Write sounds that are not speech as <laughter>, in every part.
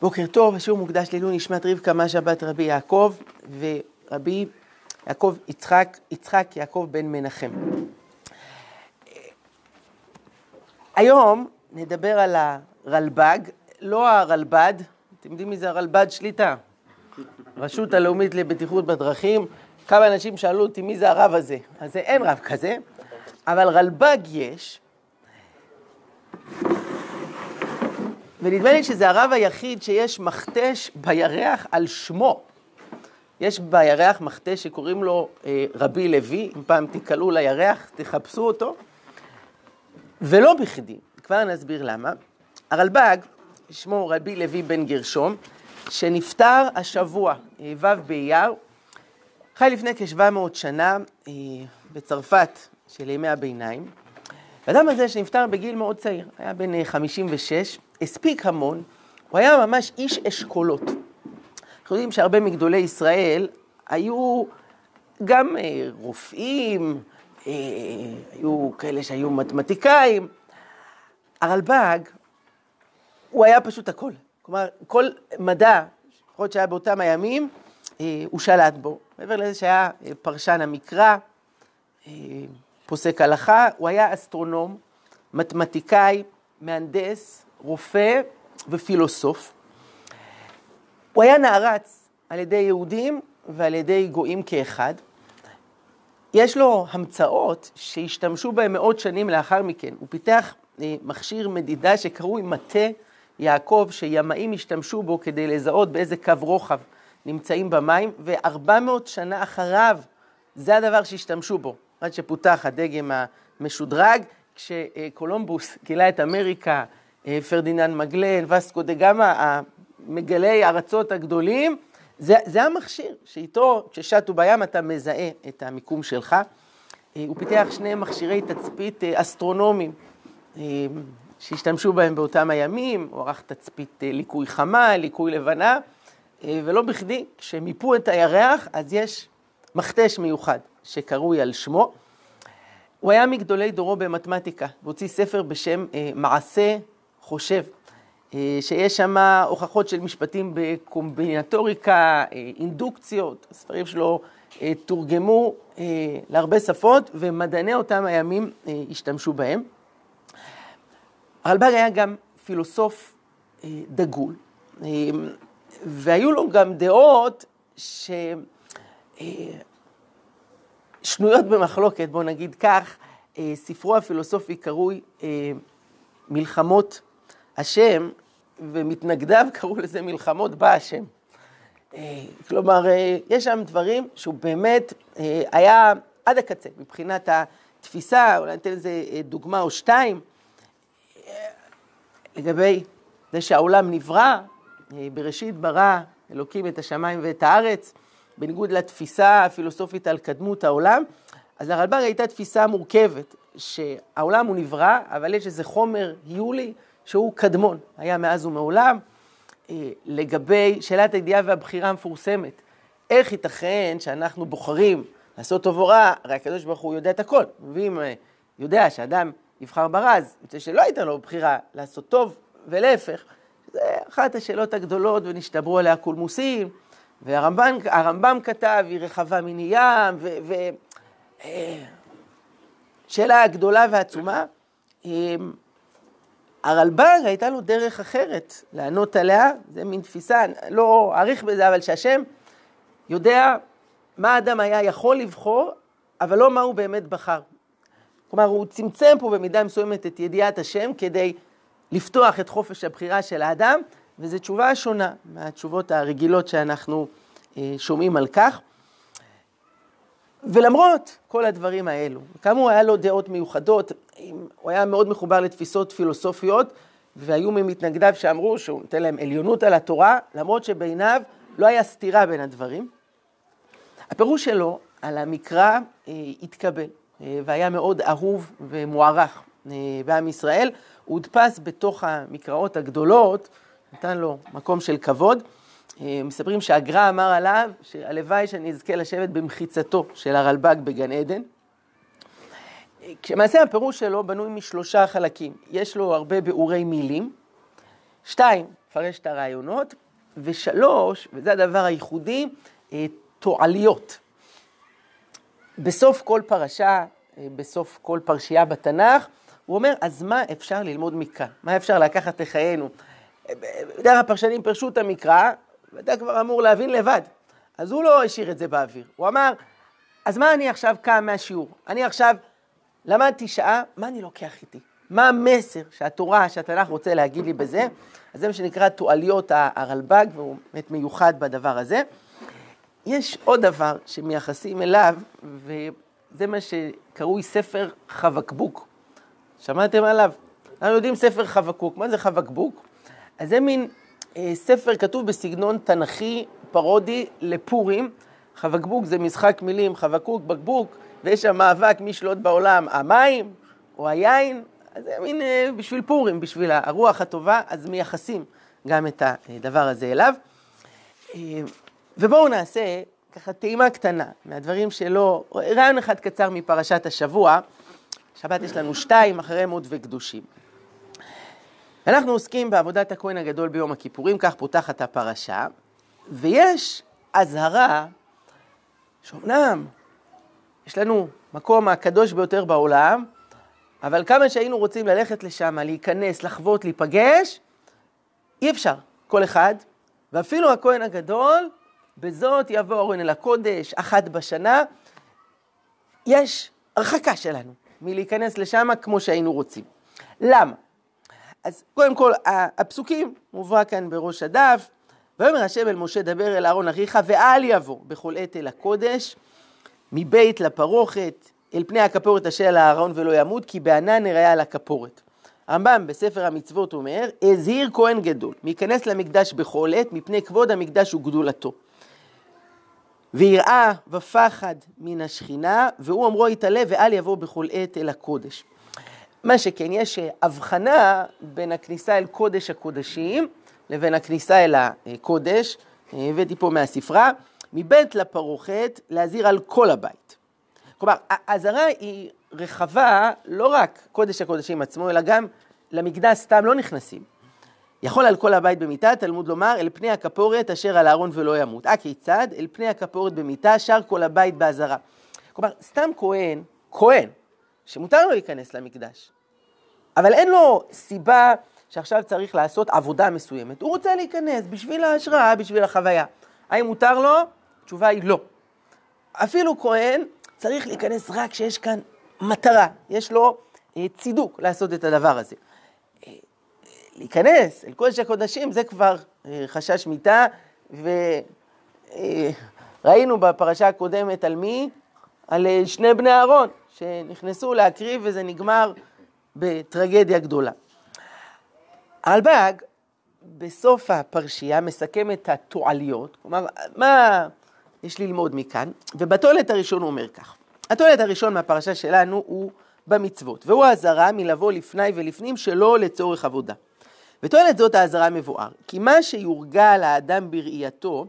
בוקר טוב, השיעור מוקדש לעילוי נשמת רבקה משה בת רבי יעקב ורבי יעקב יצחק, יצחק יעקב בן מנחם. היום נדבר על הרלב"ג, לא הרלב"ד, אתם יודעים מי זה הרלב"ד שליטה? רשות הלאומית לבטיחות בדרכים. כמה אנשים שאלו אותי מי זה הרב הזה, אז אין רב כזה, אבל רלב"ג יש. ונדמה לי שזה הרב היחיד שיש מכתש בירח על שמו. יש בירח מכתש שקוראים לו אה, רבי לוי, אם פעם תיקלעו לירח, תחפשו אותו. ולא בכדי, כבר נסביר למה. הרלב"ג, שמו רבי לוי בן גרשום, שנפטר השבוע, אה, ו' באייר, חי לפני כ-700 שנה אה, בצרפת של ימי הביניים. האדם הזה שנפטר בגיל מאוד צעיר, היה בן 56, אה, הספיק המון, הוא היה ממש איש אשכולות. אנחנו יודעים שהרבה מגדולי ישראל היו גם אה, רופאים, אה, היו כאלה שהיו מתמטיקאים. הרלב"ג, הוא היה פשוט הכל. כלומר, כל מדע, לפחות שהיה באותם הימים, אה, הוא שלט בו. מעבר לזה שהיה פרשן המקרא, פוסק הלכה, הוא היה אסטרונום, מתמטיקאי, מהנדס, רופא ופילוסוף. הוא היה נערץ על ידי יהודים ועל ידי גויים כאחד. יש לו המצאות שהשתמשו בהם מאות שנים לאחר מכן. הוא פיתח אה, מכשיר מדידה שקרוי מטה יעקב, שימאים השתמשו בו כדי לזהות באיזה קו רוחב נמצאים במים, ו-400 שנה אחריו זה הדבר שהשתמשו בו, עד שפותח הדגם המשודרג, כשקולומבוס גילה את אמריקה פרדיננד מגלן, וסקו דה גמא, מגלי ארצות הגדולים, זה, זה המכשיר שאיתו, כששטו בים אתה מזהה את המיקום שלך. אה, הוא פיתח שני מכשירי תצפית אה, אסטרונומיים שהשתמשו בהם באותם הימים, הוא ערך תצפית ליקוי חמה, ליקוי לבנה, ולא בכדי, כשמיפו את הירח, אז יש מכתש מיוחד שקרוי על שמו. הוא היה מגדולי דורו במתמטיקה, והוציא ספר בשם מעשה חושב אה, שיש שם הוכחות של משפטים בקומבינטוריקה, אה, אינדוקציות, הספרים שלו אה, תורגמו להרבה שפות ומדעני אותם הימים השתמשו בהם. הרלב"ג היה גם פילוסוף דגול, והיו לו גם דעות ששנויות במחלוקת, בואו נגיד כך, ספרו הפילוסופי קרוי מלחמות השם, ומתנגדיו קראו לזה מלחמות בא השם. אה, כלומר, אה, יש שם דברים שהוא באמת אה, היה עד הקצה מבחינת התפיסה, אולי ניתן לזה דוגמה או שתיים, לגבי זה שהעולם נברא, בראשית ברא אלוקים את השמיים ואת הארץ, בניגוד לתפיסה הפילוסופית על קדמות העולם, אז לרלב"ג הייתה תפיסה מורכבת, שהעולם הוא נברא, אבל יש איזה חומר יולי שהוא קדמון, היה מאז ומעולם. אה, לגבי שאלת הידיעה והבחירה המפורסמת, איך ייתכן שאנחנו בוחרים לעשות טוב או רע, הרי הקדוש ברוך הוא יודע את הכל. ואם אה, יודע שאדם יבחר ברז, יוצא שלא הייתה לו בחירה לעשות טוב, ולהפך, זה אחת השאלות הגדולות ונשתברו עליה קולמוסים, והרמב"ם כתב, היא רחבה מני ים, ו... ו אה, שאלה גדולה ועצומה. הרלב"ג הייתה לו דרך אחרת לענות עליה, זה מין תפיסה, לא אאריך בזה, אבל שהשם יודע מה האדם היה יכול לבחור, אבל לא מה הוא באמת בחר. כלומר, הוא צמצם פה במידה מסוימת את ידיעת השם כדי לפתוח את חופש הבחירה של האדם, וזו תשובה שונה מהתשובות הרגילות שאנחנו אה, שומעים על כך. ולמרות כל הדברים האלו, כאמור היה לו דעות מיוחדות, הוא היה מאוד מחובר לתפיסות פילוסופיות, והיו ממתנגדיו שאמרו שהוא נותן להם עליונות על התורה, למרות שבעיניו לא היה סתירה בין הדברים. הפירוש שלו על המקרא אה, התקבל, אה, והיה מאוד אהוב ומוערך אה, בעם ישראל. הוא הודפס בתוך המקראות הגדולות, נתן לו מקום של כבוד. אה, מספרים שהגר"א אמר עליו שהלוואי שאני אזכה לשבת במחיצתו של הרלב"ג בגן עדן. כשמעשה הפירוש שלו בנוי משלושה חלקים. יש לו הרבה ביאורי מילים. שתיים, לפרש את הרעיונות, ושלוש, וזה הדבר הייחודי, אה, תועליות. בסוף כל פרשה, אה, בסוף כל פרשייה בתנ"ך, הוא אומר, אז מה אפשר ללמוד מכאן? מה אפשר לקחת לחיינו? בדרך הפרשנים פירשו את המקרא, ואתה כבר אמור להבין לבד. אז הוא לא השאיר את זה באוויר. הוא אמר, אז מה אני עכשיו קם מהשיעור? אני עכשיו למדתי שעה, מה אני לוקח איתי? מה המסר שהתורה, שהתנ"ך רוצה להגיד לי בזה? אז זה מה שנקרא תועליות הרלב"ג, והוא באמת מיוחד בדבר הזה. יש עוד דבר שמייחסים אליו, וזה מה שקרוי ספר חבקבוק. שמעתם עליו? אנחנו יודעים ספר חבקוק. מה זה חבקבוק? אז זה מין ספר כתוב בסגנון תנכי פרודי לפורים. חבקבוק זה משחק מילים, חבקוק, בקבוק, ויש שם מאבק מי ישלוט בעולם, המים או היין, אז זה מין אה, בשביל פורים, בשביל הרוח הטובה, אז מייחסים גם את הדבר הזה אליו. אה, ובואו נעשה ככה טעימה קטנה מהדברים שלא, רעיון אחד קצר מפרשת השבוע, שבת יש לנו שתיים, אחרי מות וקדושים. אנחנו עוסקים בעבודת הכהן הגדול ביום הכיפורים, כך פותחת הפרשה, ויש אזהרה שאומנם יש לנו מקום הקדוש ביותר בעולם, אבל כמה שהיינו רוצים ללכת לשם, להיכנס, לחוות, להיפגש, אי אפשר. כל אחד, ואפילו הכהן הגדול, בזאת יבוא ארון אל הקודש, אחת בשנה. יש הרחקה שלנו מלהיכנס לשם כמו שהיינו רוצים. למה? אז קודם כל, הפסוקים מובא כאן בראש הדף, ויאמר השם אל משה דבר אל אהרון אחיך ואל יבוא בכל עת אל הקודש מבית לפרוכת אל פני הכפורת אשר על הארון ולא ימות כי בענן נראה על הכפורת. הרמב"ם בספר המצוות אומר, הזהיר כהן גדול להיכנס למקדש בכל עת מפני כבוד המקדש וגדולתו. ויראה ופחד מן השכינה, והוא אמרו יתעלה ואל יבוא בכל עת אל הקודש. מה שכן, יש הבחנה בין הכניסה אל קודש הקודשים לבין הכניסה אל הקודש, הבאתי פה מהספרה, מבית לפרוכת להזהיר על כל הבית. כלומר, האזהרה היא רחבה לא רק קודש הקודשים עצמו, אלא גם למקדש סתם לא נכנסים. יכול על כל הבית במיטה, תלמוד לומר, אל פני הכפורת אשר על הארון ולא ימות. הכיצד? אל פני הכפורת במיטה, שר כל הבית באזהרה. כלומר, סתם כהן, כהן, שמותר לו להיכנס למקדש, אבל אין לו סיבה שעכשיו צריך לעשות עבודה מסוימת. הוא רוצה להיכנס בשביל ההשראה, בשביל החוויה. האם מותר לו? התשובה היא לא. אפילו כהן צריך להיכנס רק כשיש כאן מטרה, יש לו אה, צידוק לעשות את הדבר הזה. אה, להיכנס אל קודש הקודשים זה כבר אה, חשש מיתה, וראינו בפרשה הקודמת על מי? על שני בני אהרון שנכנסו להקריב וזה נגמר בטרגדיה גדולה. הרלב"ג בסוף הפרשייה מסכם את התועליות, כלומר, מה יש ללמוד מכאן, ובתועלת הראשון הוא אומר כך. התועלת הראשון מהפרשה שלנו הוא במצוות, והוא האזהרה מלבוא לפני ולפנים שלא לצורך עבודה. ותועלת זאת האזהרה מבואר, כי מה שיורגל האדם בראייתו,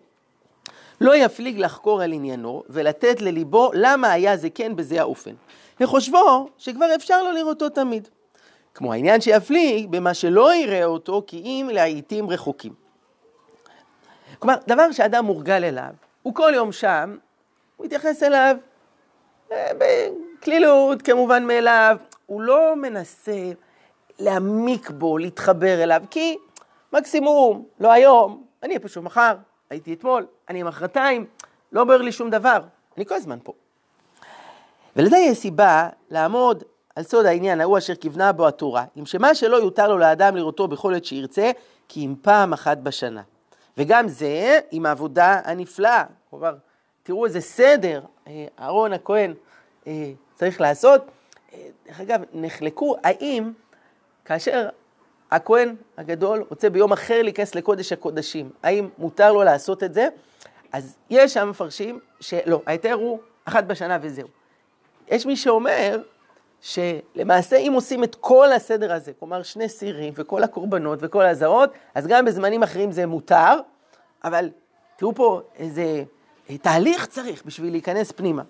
לא יפליג לחקור על עניינו ולתת לליבו למה היה זה כן בזה האופן. לחושבו שכבר אפשר לו לראותו תמיד. כמו העניין שיפליג במה שלא יראה אותו כי אם לעיתים רחוקים. כלומר, דבר שאדם מורגל אליו, הוא כל יום שם, הוא יתייחס אליו אה, בקלילות, כמובן מאליו, הוא לא מנסה להעמיק בו, להתחבר אליו, כי מקסימום, לא היום, אני אהיה פשוט מחר, הייתי אתמול, אני מחרתיים, לא בוער לי שום דבר, אני כל הזמן פה. ולזה יש סיבה לעמוד על סוד העניין ההוא אשר כיוונה בו התורה, אם שמה שלא יותר לו לאדם לראותו בכל עת שירצה, כי אם פעם אחת בשנה. וגם זה עם העבודה הנפלאה. כלומר, תראו איזה סדר אה, אהרון הכהן אה, צריך לעשות. אה, דרך אגב, נחלקו האם כאשר הכהן הגדול רוצה ביום אחר להיכנס לקודש הקודשים, האם מותר לו לעשות את זה? אז יש שם מפרשים שלא, ההיתר הוא אחת בשנה וזהו. יש מי שאומר שלמעשה אם עושים את כל הסדר הזה, כלומר שני סירים וכל הקורבנות וכל האזהרות, אז גם בזמנים אחרים זה מותר, אבל תראו פה איזה תהליך צריך בשביל להיכנס פנימה.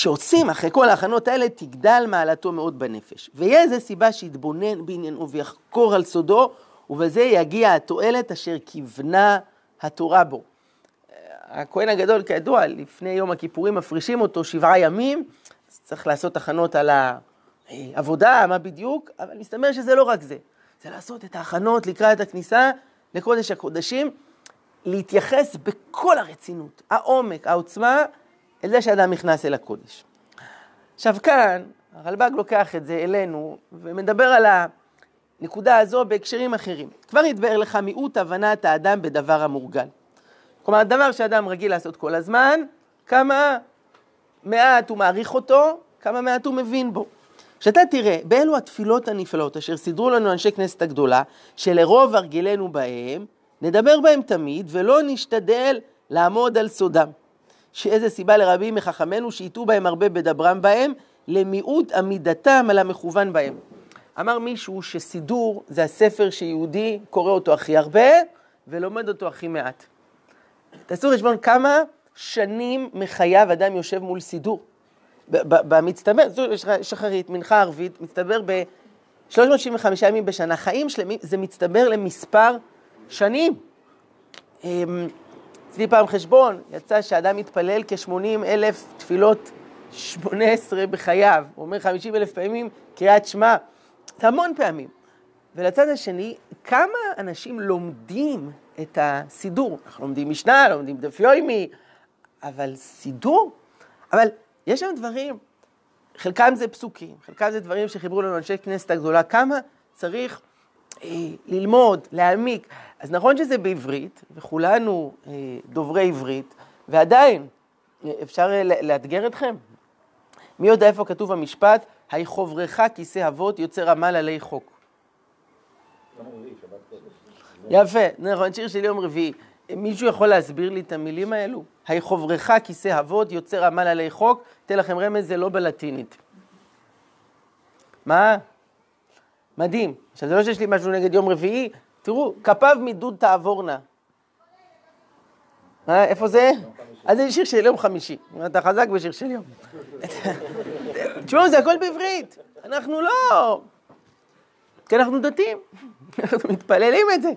כשעושים אחרי כל ההכנות האלה, תגדל מעלתו מאוד בנפש. ויהיה איזה סיבה שיתבונן בעניינו ויחקור על סודו, ובזה יגיע התועלת אשר כיוונה התורה בו. הכהן הגדול, כידוע, לפני יום הכיפורים מפרישים אותו שבעה ימים, אז צריך לעשות הכנות על העבודה, מה בדיוק, אבל מסתבר שזה לא רק זה. זה לעשות את ההכנות לקראת הכניסה לקודש הקודשים, להתייחס בכל הרצינות, העומק, העוצמה, אל זה שאדם נכנס אל הקודש. עכשיו כאן, הרלב"ג לוקח את זה אלינו ומדבר על הנקודה הזו בהקשרים אחרים. כבר יתבאר לך מיעוט הבנת האדם בדבר המורגל. כלומר, דבר שאדם רגיל לעשות כל הזמן, כמה מעט הוא מעריך אותו, כמה מעט הוא מבין בו. כשאתה תראה, באלו התפילות הנפלאות אשר סידרו לנו אנשי כנסת הגדולה, שלרוב הרגילנו בהם, נדבר בהם תמיד, ולא נשתדל לעמוד על סודם. שאיזה סיבה לרבים מחכמינו שיטעו בהם הרבה בדברם בהם, למיעוט עמידתם על המכוון בהם. אמר מישהו שסידור זה הספר שיהודי קורא אותו הכי הרבה ולומד אותו הכי מעט. תעשו חשבון כמה שנים מחייו אדם יושב מול סידור. במצטבר, שחרית, מנחה ערבית, מצטבר ב-365 ימים בשנה. חיים שלמים, זה מצטבר למספר שנים. עשיתי פעם חשבון, יצא שאדם מתפלל כ-80 אלף תפילות 18 בחייו, הוא אומר 50 אלף פעמים קריאת שמע, זה המון פעמים. ולצד השני, כמה אנשים לומדים את הסידור? אנחנו לומדים משנה, לומדים דף יוימי, אבל סידור? אבל יש שם דברים, חלקם זה פסוקים, חלקם זה דברים שחיברו לנו אנשי כנסת הגדולה, כמה צריך ללמוד, להעמיק. אז נכון שזה בעברית, וכולנו אה, דוברי עברית, ועדיין אה, אפשר אה, לאתגר אתכם. מי יודע איפה כתוב המשפט, היחוברך כיסא אבות יוצר עמל עלי חוק. יפה, נכון, שיר של יום רביעי. מישהו יכול להסביר לי את המילים האלו? היחוברך כיסא אבות יוצר עמל עלי חוק, אתן לכם רמז, זה לא בלטינית. מה? מדהים. עכשיו, זה לא שיש לי משהו נגד יום רביעי, תראו, כפיו מדוד תעבורנה. אה, איפה זה? אז זה שיר של יום חמישי. אתה חזק בשיר של יום. <laughs> תשמעו, זה הכל בעברית. אנחנו לא... כי אנחנו דתיים. <laughs> אנחנו מתפללים את זה.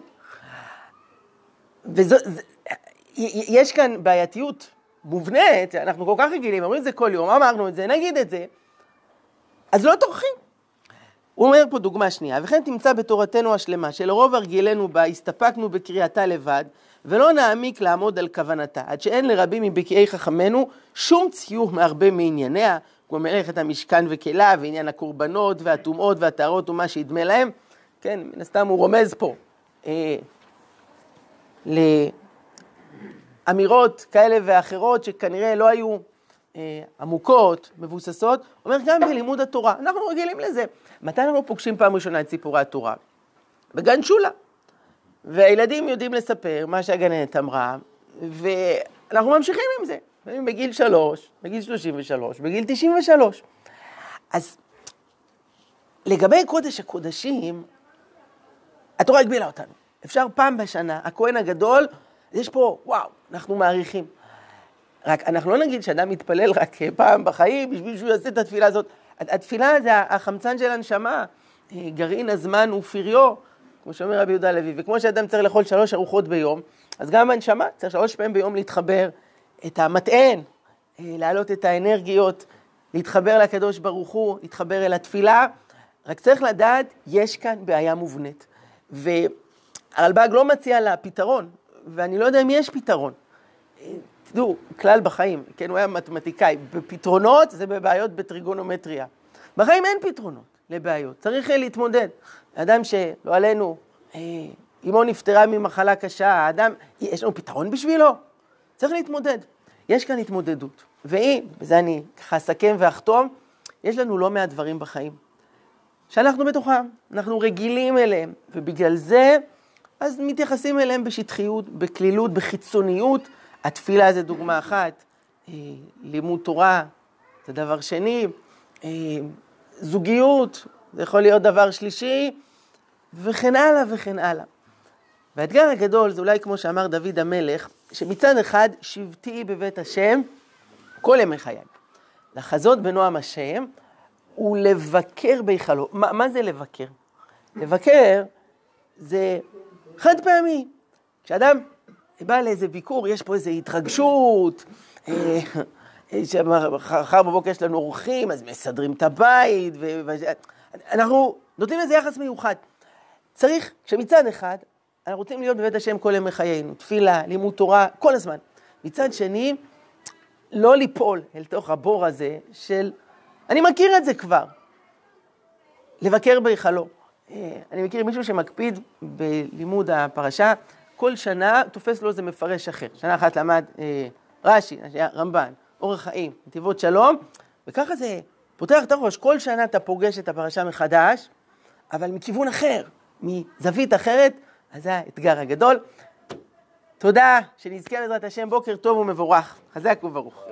ויש כאן בעייתיות מובנית, אנחנו כל כך רגילים, אומרים את זה כל יום, אמרנו את זה, נגיד את זה, אז לא טורחים. הוא אומר פה דוגמה שנייה, וכן תמצא בתורתנו השלמה, שלרוב הרגילנו בה הסתפקנו בקריאתה לבד, ולא נעמיק לעמוד על כוונתה, עד שאין לרבים מבקיעי חכמינו שום ציור מהרבה מענייניה, כמו מלאכת המשכן וכליו, ועניין הקורבנות והטומאות והטהרות ומה שידמה להם. כן, מן הסתם הוא רומז פה אה, לאמירות כאלה ואחרות שכנראה לא היו אה, עמוקות, מבוססות, אומר גם בלימוד התורה, אנחנו רגילים לזה. מתי אנחנו פוגשים פעם ראשונה את סיפורי התורה? בגן שולה. והילדים יודעים לספר מה שהגננת אמרה, ואנחנו ממשיכים עם זה. בגיל שלוש, בגיל שלושים ושלוש, בגיל תשעים ושלוש. אז לגבי קודש הקודשים, התורה הגבילה אותנו. אפשר פעם בשנה, הכהן הגדול, יש פה, וואו, אנחנו מעריכים. רק אנחנו לא נגיד שאדם מתפלל רק פעם בחיים בשביל שהוא יעשה את התפילה הזאת. התפילה זה החמצן של הנשמה, גרעין הזמן הוא פריו, כמו שאומר רבי יהודה הלוי, וכמו שאדם צריך לאכול שלוש ארוחות ביום, אז גם הנשמה צריך שלוש פעמים ביום להתחבר את המטען, להעלות את האנרגיות, להתחבר לקדוש ברוך הוא, להתחבר אל התפילה, רק צריך לדעת, יש כאן בעיה מובנית. והרלב"ג לא מציע לה פתרון, ואני לא יודע אם יש פתרון. תדעו, כלל בחיים, כן, הוא היה מתמטיקאי, בפתרונות זה בבעיות בטריגונומטריה. בחיים אין פתרונות לבעיות, צריך להתמודד. אדם שלא עלינו, אה, אמו נפטרה ממחלה קשה, האדם, יש לנו פתרון בשבילו? צריך להתמודד. יש כאן התמודדות. ואם, בזה אני ככה אסכם ואחתום, יש לנו לא מעט דברים בחיים שאנחנו בתוכם, אנחנו רגילים אליהם, ובגלל זה, אז מתייחסים אליהם בשטחיות, בקלילות, בחיצוניות. התפילה זה דוגמה אחת, אה, לימוד תורה זה דבר שני, אה, זוגיות זה יכול להיות דבר שלישי, וכן הלאה וכן הלאה. והאתגר הגדול זה אולי כמו שאמר דוד המלך, שמצד אחד שבטי בבית השם כל ימי חיי. לחזות בנועם השם ולבקר בהיכלו. מה, מה זה לבקר? לבקר זה חד פעמי. כשאדם בא לאיזה ביקור, יש פה איזו התרגשות, אה, מחר בבוקר יש לנו אורחים, אז מסדרים את הבית, ואנחנו נותנים לזה יחס מיוחד. צריך שמצד אחד, אנחנו רוצים להיות בבית השם כל ימי חיינו, תפילה, לימוד תורה, כל הזמן. מצד שני, לא ליפול אל תוך הבור הזה של, אני מכיר את זה כבר, לבקר בהיכלו. אה, אני מכיר מישהו שמקפיד בלימוד הפרשה, כל שנה תופס לו איזה מפרש אחר. שנה אחת למד אה, רש"י, רמב"ן, אורח חיים, נתיבות שלום, וככה זה פותח את הראש, כל שנה אתה פוגש את הפרשה מחדש, אבל מכיוון אחר, מזווית אחרת, אז זה האתגר הגדול. תודה, שנזכה בעזרת השם בוקר טוב ומבורך. חזק וברוך.